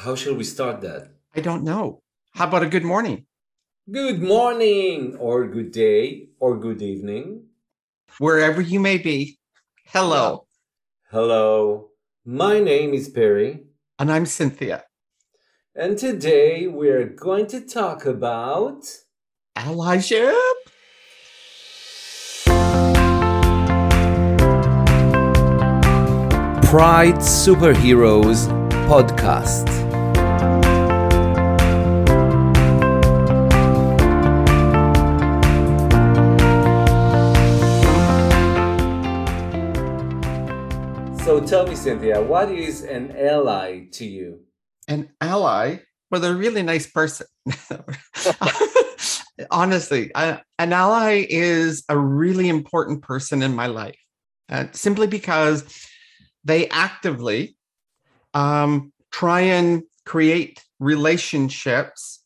How shall we start that? I don't know. How about a good morning? Good morning, or good day, or good evening. Wherever you may be. Hello. Hello, my name is Perry, And I'm Cynthia. and today we're going to talk about. Allyship? Pride Superheroes Podcast. So tell me, Cynthia, what is an ally to you? An ally with a really nice person. Honestly, an ally is a really important person in my life, uh, simply because they actively um, try and create relationships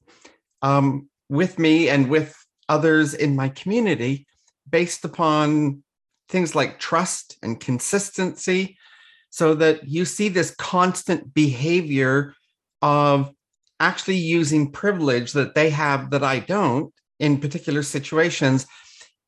um, with me and with others in my community based upon things like trust and consistency so that you see this constant behavior of actually using privilege that they have that I don't in particular situations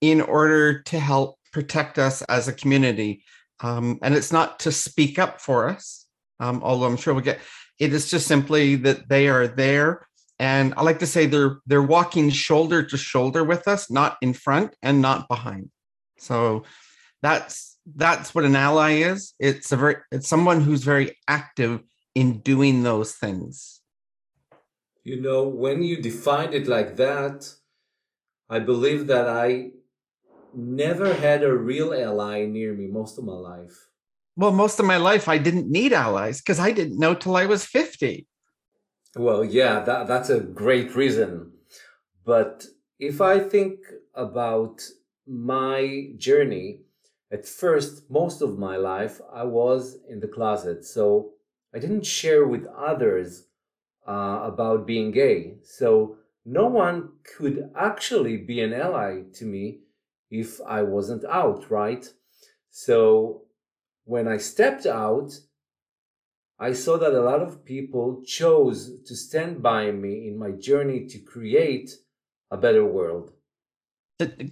in order to help protect us as a community. Um, and it's not to speak up for us, um, although I'm sure we'll get it is just simply that they are there. And I like to say they're they're walking shoulder to shoulder with us, not in front and not behind. So that's that's what an ally is. It's a very it's someone who's very active in doing those things. You know, when you defined it like that, I believe that I never had a real ally near me most of my life. Well, most of my life I didn't need allies because I didn't know till I was 50. Well, yeah, that, that's a great reason. But if I think about my journey, at first, most of my life, I was in the closet. So I didn't share with others uh, about being gay. So no one could actually be an ally to me if I wasn't out, right? So when I stepped out, I saw that a lot of people chose to stand by me in my journey to create a better world.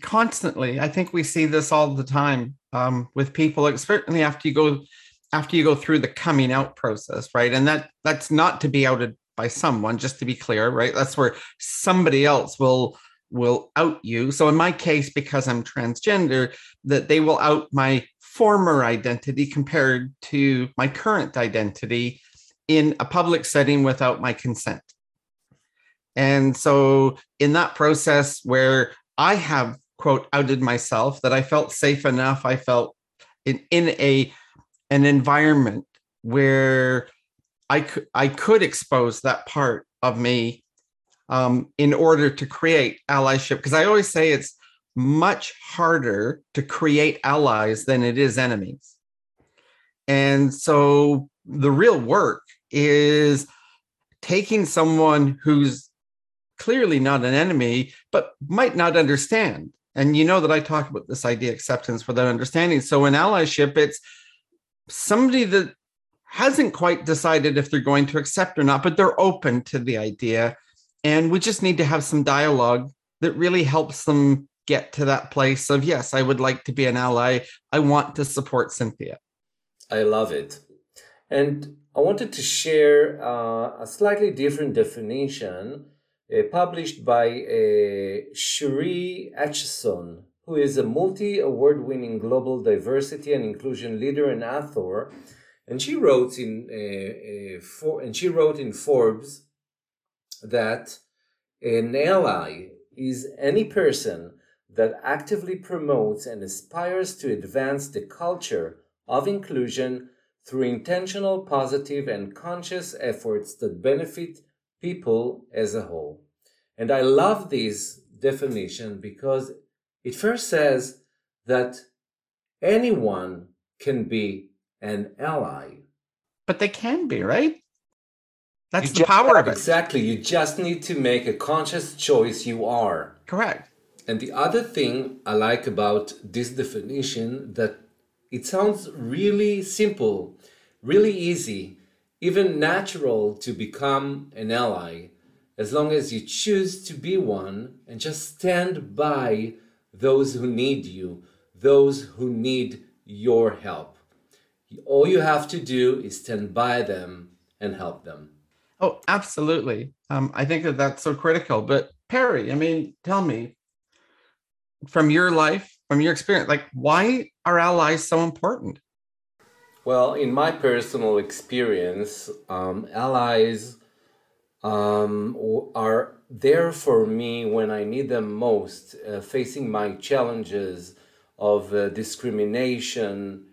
Constantly, I think we see this all the time um, with people, certainly after you go after you go through the coming out process, right? And that that's not to be outed by someone, just to be clear, right? That's where somebody else will will out you. So in my case, because I'm transgender, that they will out my former identity compared to my current identity in a public setting without my consent. And so in that process where I have quote outed myself that I felt safe enough, I felt in, in a an environment where I could I could expose that part of me um, in order to create allyship. Because I always say it's much harder to create allies than it is enemies. And so the real work is taking someone who's clearly not an enemy, but might not understand. And you know that I talk about this idea acceptance without understanding. So in allyship, it's somebody that hasn't quite decided if they're going to accept or not, but they're open to the idea. And we just need to have some dialogue that really helps them get to that place of, yes, I would like to be an ally. I want to support Cynthia. I love it. And I wanted to share uh, a slightly different definition published by uh, Sheree Atcheson, who is a multi award winning global diversity and inclusion leader and author. And she wrote in uh, uh, for, and she wrote in Forbes that an ally is any person that actively promotes and aspires to advance the culture of inclusion through intentional, positive, and conscious efforts that benefit people as a whole. And I love this definition because it first says that anyone can be an ally. But they can be, right? That's You the power of it. Exactly. You just need to make a conscious choice you are. Correct. And the other thing I like about this definition that it sounds really simple, really easy. even natural to become an ally as long as you choose to be one and just stand by those who need you, those who need your help. All you have to do is stand by them and help them. Oh, absolutely. Um, I think that that's so critical. But Perry, I mean, tell me from your life, from your experience, like why are allies so important? Well, in my personal experience, um, allies um, are there for me when I need them most, uh, facing my challenges of uh, discrimination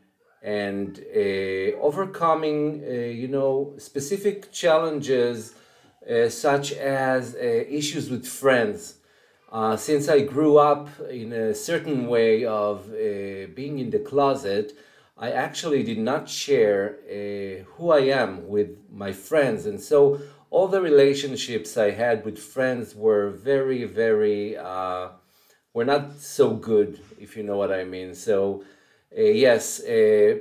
and uh, overcoming, uh, you know, specific challenges uh, such as uh, issues with friends. since I grew up in a certain way of being in the closet, I actually did not share who I am with my friends. And so all the relationships I had with friends were very, very, uh, were not so good, if you know what I mean. So, uh, yes, uh,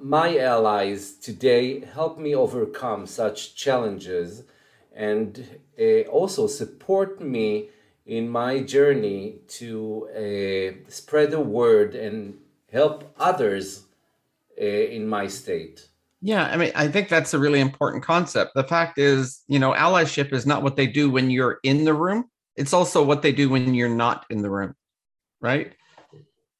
my allies today help me overcome such challenges and uh, also support me in my journey to uh, spread the word and help others uh, in my state. Yeah, I mean, I think that's a really important concept. The fact is, you know, allyship is not what they do when you're in the room, it's also what they do when you're not in the room, right?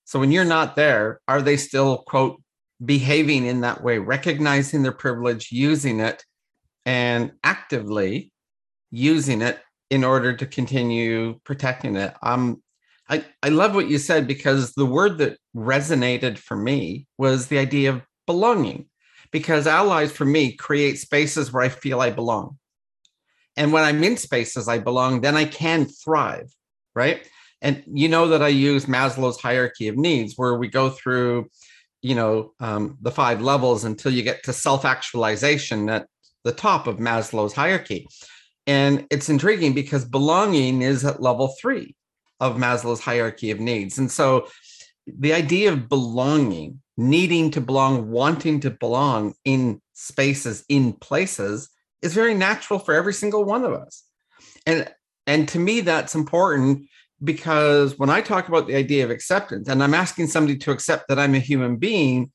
So when you're not there, are they still, quote, behaving in that way, recognizing their privilege, using it, and actively using it in order to continue protecting it? Um, I, I love what you said because the word that resonated for me was the idea of belonging because allies for me create spaces where I feel I belong. And when I'm in spaces I belong, then I can thrive, right? And you know that I use Maslow's hierarchy of needs, where we go through, you know, um, the five levels until you get to self-actualization at the top of Maslow's hierarchy. And it's intriguing because belonging is at level three of Maslow's hierarchy of needs. And so the idea of belonging needing to belong, wanting to belong in spaces, in places is very natural for every single one of us. And and to me that's important because when I talk about the idea of acceptance and I'm asking somebody to accept that I'm a human being,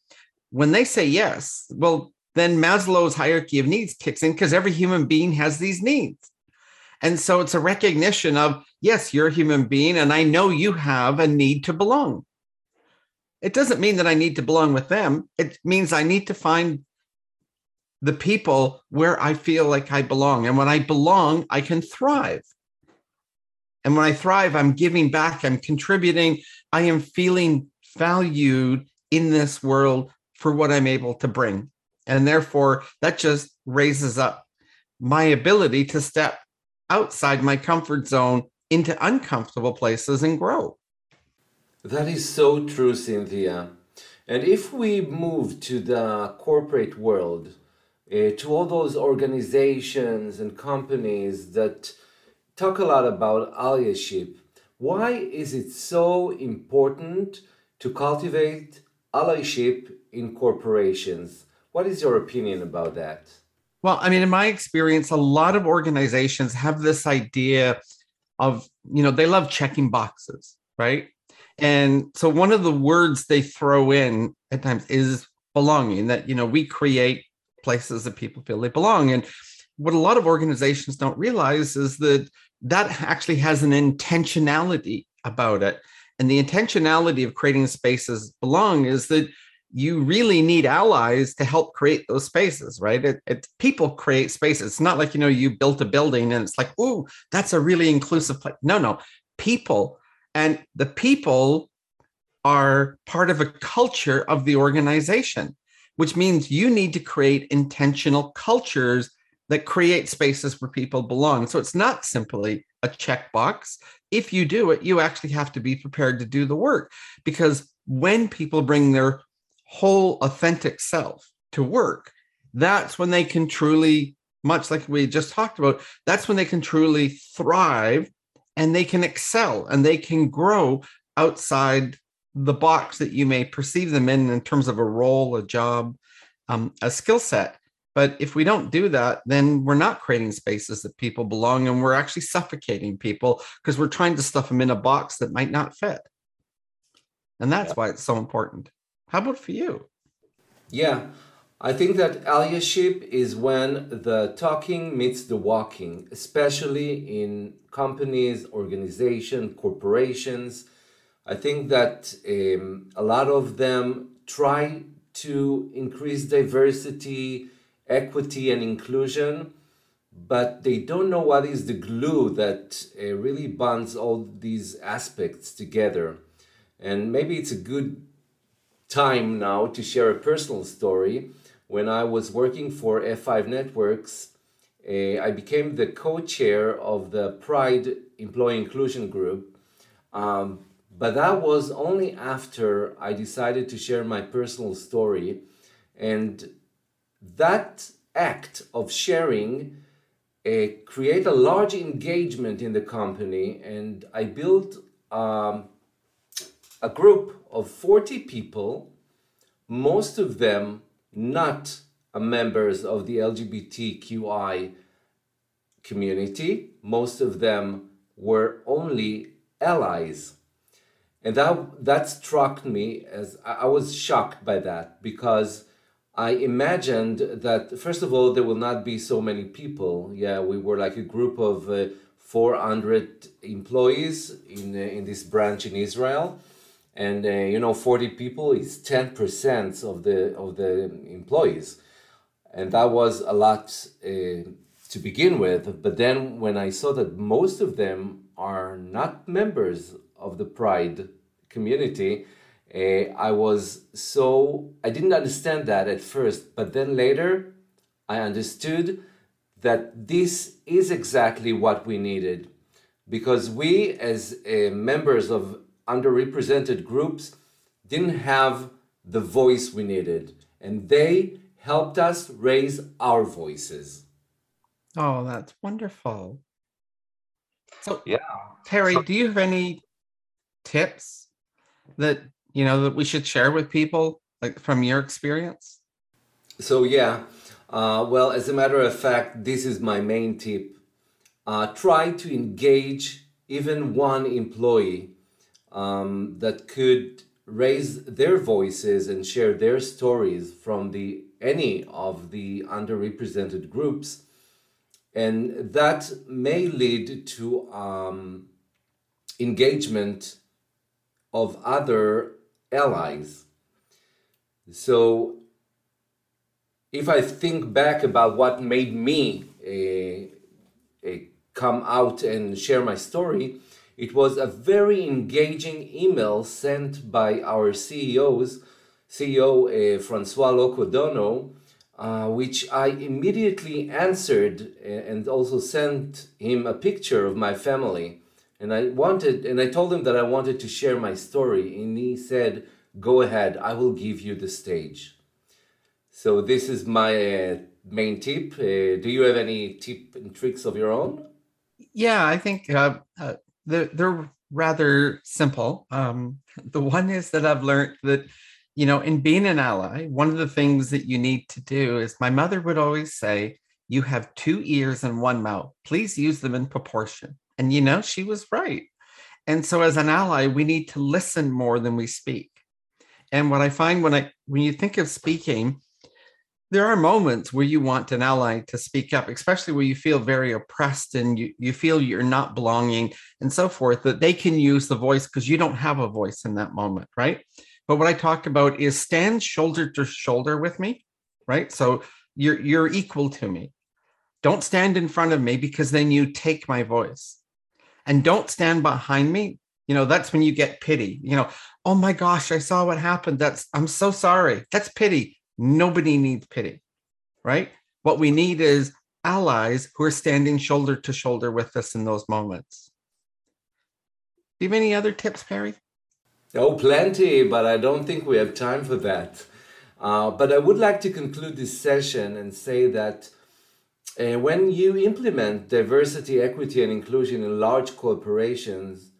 when they say yes, well then Maslow's hierarchy of needs kicks in because every human being has these needs. And so it's a recognition of, yes, you're a human being, and I know you have a need to belong. It doesn't mean that I need to belong with them. It means I need to find the people where I feel like I belong. And when I belong, I can thrive. And when I thrive, I'm giving back, I'm contributing, I am feeling valued in this world for what I'm able to bring. And therefore, that just raises up my ability to step outside my comfort zone into uncomfortable places and grow. That is so true, Cynthia. And if we move to the corporate world, uh, to all those organizations and companies that talk a lot about allyship, why is it so important to cultivate allyship in corporations? What is your opinion about that? Well, I mean, in my experience, a lot of organizations have this idea of, you know, they love checking boxes, right? And so one of the words they throw in at times is belonging, that, you know, we create places that people feel they belong. And what a lot of organizations don't realize is that that actually has an intentionality about it. And the intentionality of creating spaces belong is that you really need allies to help create those spaces, right? It, it, people create spaces. It's not like you know you built a building and it's like, oh, that's a really inclusive place. No, no, people and the people are part of a culture of the organization, which means you need to create intentional cultures that create spaces where people belong. So it's not simply a checkbox. If you do it, you actually have to be prepared to do the work because when people bring their whole authentic self to work, that's when they can truly, much like we just talked about, that's when they can truly thrive and they can excel and they can grow outside the box that you may perceive them in in terms of a role a job um, a skill set But if we don't do that, then we're not creating spaces that people belong and we're actually suffocating people because we're trying to stuff them in a box that might not fit. And that's yeah. why it's so important. How about for you? Yeah, I think that allyship is when the talking meets the walking, especially in companies, organizations, corporations. I think that um, a lot of them try to increase diversity, equity, and inclusion, but they don't know what is the glue that uh, really bonds all these aspects together. And maybe it's a good time now to share a personal story when I was working for F5 Networks, uh, I became the co chair of the Pride Employee Inclusion Group. Um, but that was only after I decided to share my personal story. And that act of sharing uh, create a large engagement in the company. And I built um, a group of 40 people, most of them not members of the LGBTQI community. Most of them were only allies. And that, that struck me as I was shocked by that because I imagined that, first of all, there will not be so many people. Yeah, we were like a group of uh, 400 employees in, uh, in this branch in Israel and uh, you know 40 people is 10% of the of the employees. And that was a lot uh, to begin with. But then when i saw that most of them are not members of the pride community uh, i was so i didn't understand that at first. But then later i understood that this is exactly what we needed. Because we as uh, members of underrepresented groups didn't have the voice we needed, and they helped us raise our voices. Oh, that's wonderful. So, yeah, Terry, so, do you have any tips that you know that we should share with people, like from your experience? So, yeah, uh, well, as a matter of fact, this is my main tip. Uh, try to engage even one employee um, that could raise their voices and share their stories from the any of the underrepresented groups. And that may lead to um, engagement of other allies. So if i think back about what made me a, a come out and share my story it was a very engaging email sent by our CEOs, CEO uh, François Locoh-Donou, uh, which I immediately answered uh, and also sent him a picture of my family. And I wanted, and I told him that I wanted to share my story, and he said, "Go ahead, I will give you the stage." So this is my uh, main tip. Uh, do you have any tip and tricks of your own? Yeah, I think uh, uh they're, they're rather simple. Um, the one is that I've learned that, you know, in being an ally, one of the things that you need to do is my mother would always say, you have two ears and one mouth. Please use them in proportion. And, you know, she was right. And so as an ally, we need to listen more than we speak. And what I find when I when you think of speaking, there are moments where you want an ally to speak up, especially where you feel very oppressed and you, you feel you're not belonging and so forth, that they can use the voice because you don't have a voice in that moment, right? But what I talk about is stand shoulder to shoulder with me, right? So you're you're equal to me. Don't stand in front of me because then you take my voice. And don't stand behind me. You know, that's when you get pity. You know, oh my gosh, I saw what happened. That's I'm so sorry. That's pity Nobody needs pity, right? What we need is allies who are standing shoulder to shoulder with us in those moments. Do you have any other tips, Perry? Oh, plenty, but I don't think we have time for that. Uh, but I would like to conclude this session and say that uh, when you implement diversity, equity, and inclusion in large corporations,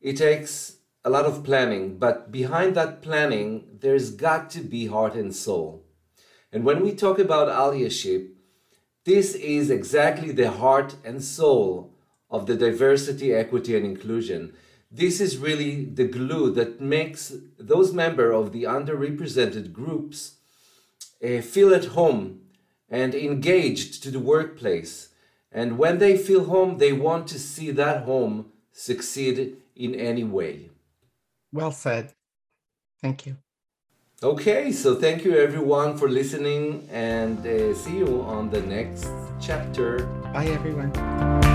it takes a lot of planning, but behind that planning, there's got to be heart and soul. And when we talk about allyship, this is exactly the heart and soul of the diversity, equity, and inclusion. This is really the glue that makes those members of the underrepresented groups uh, feel at home and engaged to the workplace. And when they feel home, they want to see that home succeed in any way. Well said. Thank you. Okay, so thank you everyone for listening and uh, see you on the next chapter. Bye, everyone.